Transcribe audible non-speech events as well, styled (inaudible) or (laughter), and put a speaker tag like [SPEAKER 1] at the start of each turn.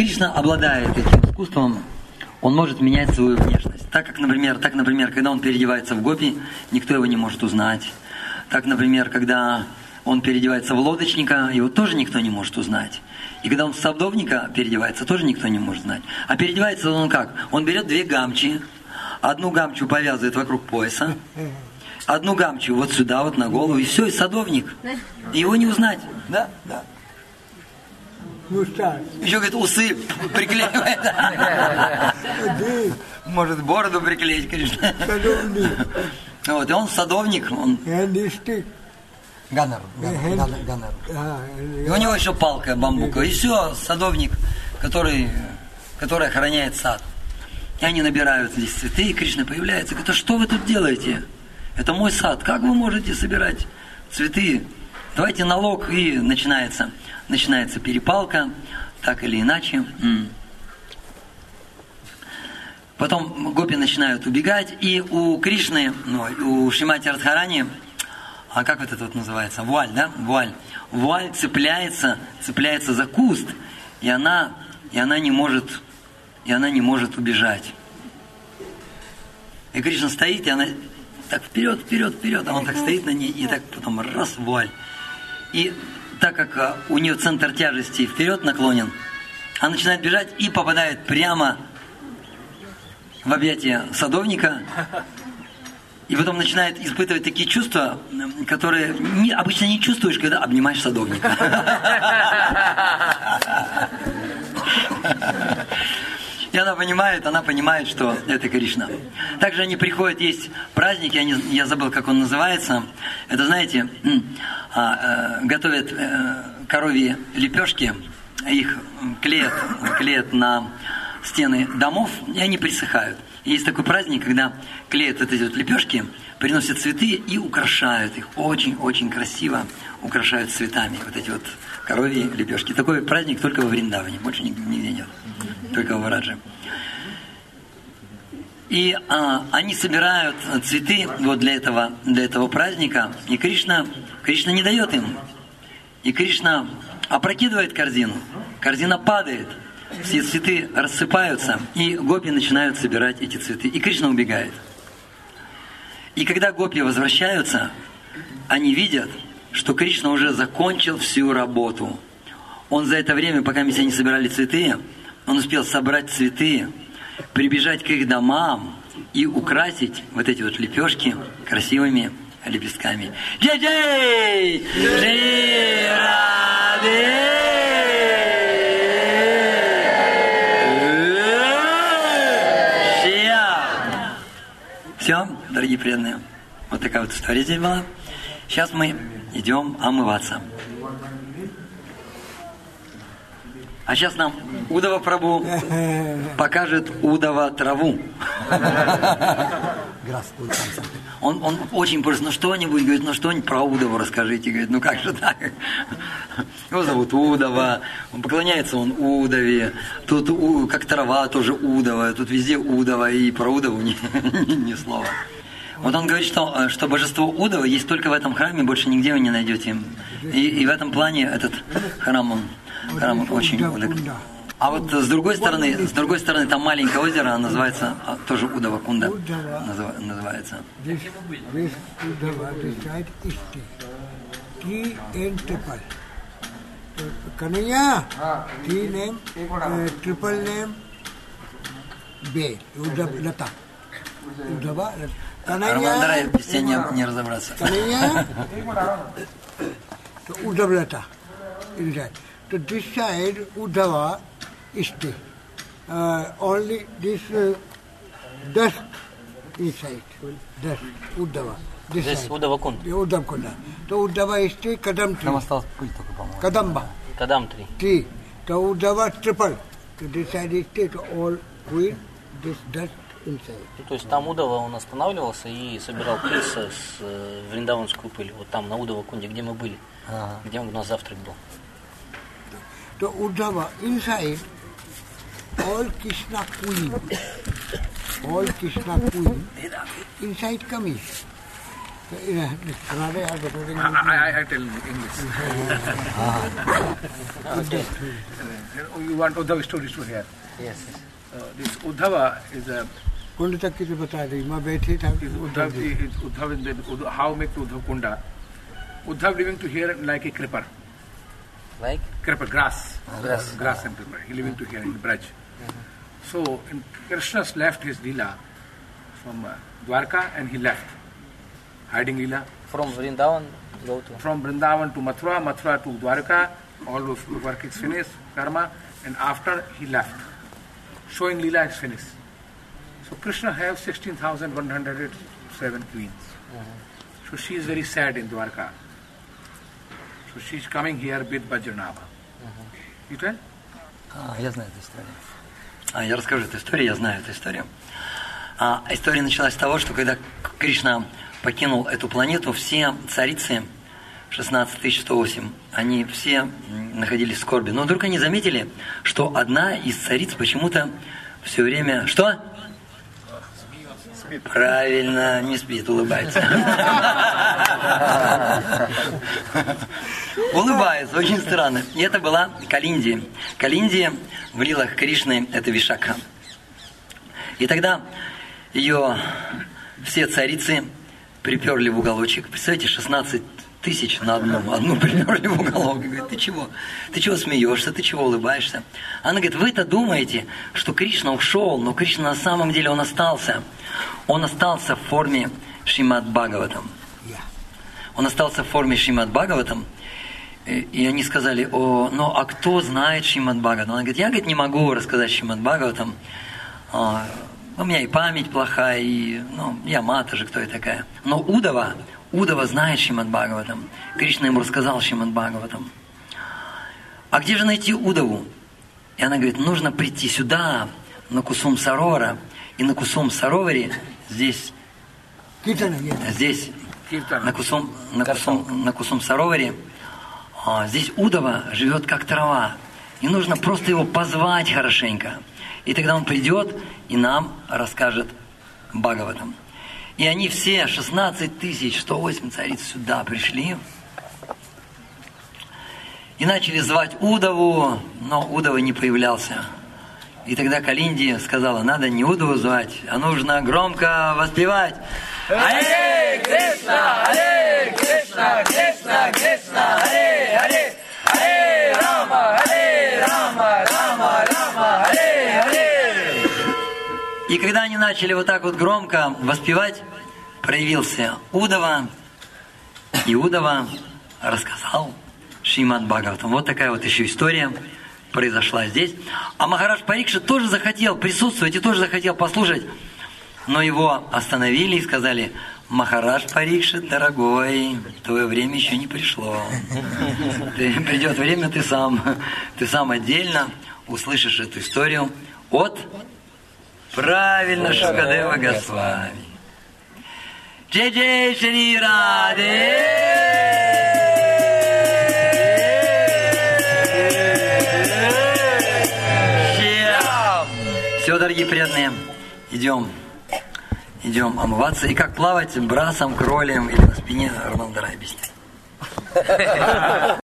[SPEAKER 1] Кришна обладает этим искусством, он может менять свою внешность. Так как, например, так, например, когда он переодевается в гопи, никто его не может узнать. Так, например, когда он переодевается в лодочника, его тоже никто не может узнать. И когда он в садовника переодевается, тоже никто не может знать. А переодевается он как? Он берет две гамчи, одну гамчу повязывает вокруг пояса, одну гамчу вот сюда, вот на голову, и все, и садовник. Его не узнать. Да, да. Еще, говорит, усы приклеивает. Может, бороду приклеить, конечно. Вот, и он садовник. Он... Ганнер. Ганнер. И у него еще палка бамбука. И все, садовник, который, который охраняет сад. И они набирают здесь цветы, и Кришна появляется. Говорит, а что вы тут делаете? Это мой сад. Как вы можете собирать цветы? Давайте налог, и начинается, начинается перепалка, так или иначе. Потом гопи начинают убегать, и у Кришны, ну, у Шимати Радхарани а как вот это вот называется? Вуаль, да? Вуаль. Вуаль цепляется, цепляется за куст, и она, и она не может, и она не может убежать. И Кришна стоит, и она так вперед, вперед, вперед, а он так стоит на ней, и так потом раз, вуаль. И так как а, у нее центр тяжести вперед наклонен, она начинает бежать и попадает прямо в объятия садовника, и потом начинает испытывать такие чувства, которые не, обычно не чувствуешь, когда обнимаешь садовника. (laughs) Она понимает, она понимает, что это Кришна. Также они приходят, есть праздники, не, я забыл, как он называется. Это, знаете, а, э, готовят э, коровьи лепешки, их клеят, клеят на стены домов, и они присыхают. Есть такой праздник, когда клеят вот эти вот лепешки, приносят цветы и украшают их. Очень-очень красиво украшают цветами вот эти вот коровьи лепешки. Такой праздник только во Вриндаване, больше нигде, нет. Только в Варадже. И а, они собирают цветы вот для этого, для этого праздника, и Кришна, Кришна не дает им. И Кришна опрокидывает корзину, корзина падает – все цветы рассыпаются, и гопи начинают собирать эти цветы. И Кришна убегает. И когда гопи возвращаются, они видят, что Кришна уже закончил всю работу. Он за это время, пока мы не собирали цветы, он успел собрать цветы, прибежать к их домам и украсить вот эти вот лепешки красивыми лепестками. Джей-джей! Все, дорогие преданные, вот такая вот история здесь была. Сейчас мы идем омываться. А сейчас нам Удова Прабу покажет Удова траву. Он, он очень просит, ну что-нибудь, говорит, ну что-нибудь про Удова расскажите. Говорит, ну как же так? Его зовут Удова, он поклоняется он Удове. Тут у, как трава тоже Удова, тут везде Удова, и про Удову ни, ни, (laughs) ни слова. Вот он говорит, что, э, что божество Удова есть только в этом храме, больше нигде вы не найдете. И, и в этом плане этот храм, он, храм очень удак. А вот с другой стороны, с другой стороны, там маленькое озеро, называется а, тоже Удова Кунда называется.
[SPEAKER 2] Kanaya, T name, triple name, B, Udava Lata.
[SPEAKER 1] Каная, без тебя не, не разобраться.
[SPEAKER 2] Lata. So this side, Udava stay. Uh, only this uh, dust inside, dust, Uddhava. This
[SPEAKER 3] Здесь
[SPEAKER 2] side.
[SPEAKER 3] Удава Кунд.
[SPEAKER 2] Uddhava stay Kadam
[SPEAKER 1] Там
[SPEAKER 2] tree.
[SPEAKER 1] осталось пыль только, по-моему.
[SPEAKER 2] Kadamba
[SPEAKER 3] Кадам 3.
[SPEAKER 2] tree. So Uddhava triple. So this side is stay to all with this dust.
[SPEAKER 3] Ну, то есть там Удова он останавливался и собирал пыльца с э, вриндаванскую пыль. Вот там, на Удова Кунде, где мы были.
[SPEAKER 1] Ага.
[SPEAKER 3] Где у нас завтрак был.
[SPEAKER 2] So Uddhava inside all Krishna queen. All Krishna queen inside coming. In a, this Radha advertising.
[SPEAKER 4] I, I, I tell in English. Uh, you want Uddhava stories to hear?
[SPEAKER 3] Yes.
[SPEAKER 4] Uh, this Uddhava is a
[SPEAKER 2] कुंड तक की तो बता दी मैं बैठे था।
[SPEAKER 4] Uddhav Uddhav how make to Uddhav Kunda? Uddhav living
[SPEAKER 3] to
[SPEAKER 4] here like
[SPEAKER 3] a
[SPEAKER 4] creeper like creeper grass grass and creeper he living to here in Braj so in Krishna's left his leela from Dwarka and he
[SPEAKER 3] left hiding leela from
[SPEAKER 4] Vrindavan from Vrindavan to Mathura Mathura to Dwarka all work is finish karma and after he left showing leela is finished So Krishna has 16,107 queens. So she is very sad in Dwarka. So she is coming here with Vajranava. You tell?
[SPEAKER 1] А, я знаю эту историю. А, я расскажу эту историю, я знаю эту историю. А, история началась с того, что когда Кришна покинул эту планету, все царицы 16108, они все находились в скорби. Но вдруг они заметили, что одна из цариц почему-то все время... Что? Правильно, не спит, улыбается. (laughs) Улыбается, очень странно. И это была Калинди. Калинди в лилах Кришны – это Вишакха. И тогда ее все царицы приперли в уголочек. Представляете, 16 тысяч на одну, одну приперли в уголок. И говорит, ты чего? Ты чего смеешься? Ты чего улыбаешься? Она говорит, вы-то думаете, что Кришна ушел, но Кришна на самом деле он остался. Он остался в форме Шимат Бхагаватам. Он остался в форме Шимат Бхагаватам. И и они сказали, о, ну а кто знает Шимат Бхагаватам? Она говорит, я говорит, не могу рассказать Шимат Бхагаватам. А, у меня и память плохая, и ну, я мата же, кто я такая. Но Удова, Удова знает Шримад Бхагаватам. Кришна ему рассказал Шримад Бхагаватам. А где же найти Удову? И она говорит, нужно прийти сюда, на Кусум Сарора. И на Кусум Сароваре здесь... Здесь, на Кусум, на Кусум, на Кусум Сароваре, а, здесь Удова живет как трава. И нужно просто его позвать хорошенько. И тогда он придет и нам расскажет Бхагаватам. И они все, 16 тысяч 108 цариц сюда пришли. И начали звать Удову, но Удова не появлялся. И тогда Калинди сказала, надо не Удову звать, а нужно громко воспевать. Аре Кришна, Аре Кришна, Кришна, Кришна, Аре, Аре, Аре Рама, Аре И когда они начали вот так вот громко воспевать, проявился Удова, и Удова рассказал Шимат Бхагаватам. Вот такая вот еще история произошла здесь. А Махараш Парикша тоже захотел присутствовать и тоже захотел послушать, но его остановили и сказали, Махараш Парикша, дорогой, твое время еще не пришло. Придет время, ты сам, ты сам отдельно услышишь эту историю от правильно Шукадева Госвами. Джей Джей Шри Все, дорогие преданные, идем, идем омываться. И как плавать брасом, кролем или на спине, Роман объяснит.